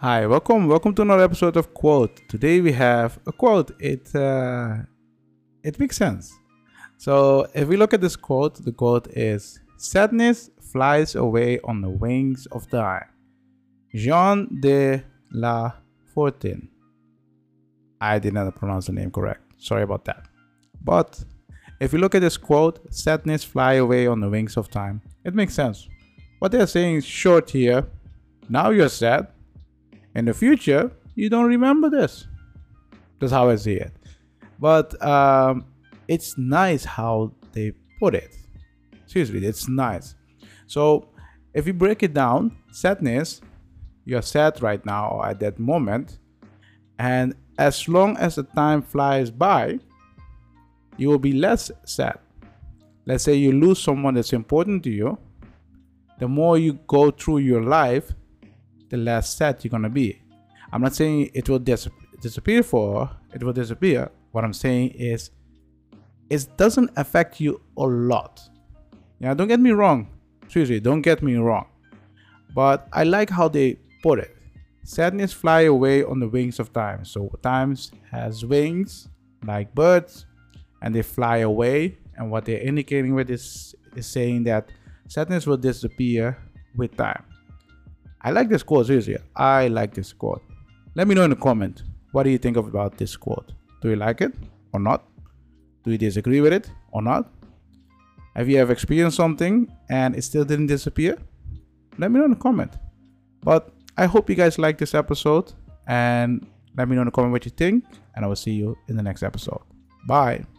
Hi, welcome, welcome to another episode of Quote. Today we have a quote. It uh, it makes sense. So if we look at this quote, the quote is "Sadness flies away on the wings of time." Jean de La Fontaine. I did not pronounce the name correct. Sorry about that. But if you look at this quote, sadness fly away on the wings of time, it makes sense. What they're saying is short here. Now you're sad. In the future, you don't remember this. That's how I see it. But um, it's nice how they put it. Seriously, it's nice. So if you break it down, sadness, you're sad right now at that moment. And as long as the time flies by, you will be less sad. Let's say you lose someone that's important to you. The more you go through your life, the less sad you're gonna be. I'm not saying it will dis- disappear for it will disappear. What I'm saying is it doesn't affect you a lot. Yeah, don't get me wrong. Seriously, don't get me wrong. But I like how they put it. Sadness fly away on the wings of time. So time has wings like birds and they fly away. And what they're indicating with this is saying that sadness will disappear with time. I like this quote, seriously. I like this quote. Let me know in the comment what do you think about this quote? Do you like it or not? Do you disagree with it or not? Have you ever experienced something and it still didn't disappear? Let me know in the comment. But I hope you guys like this episode and let me know in the comment what you think and I will see you in the next episode. Bye.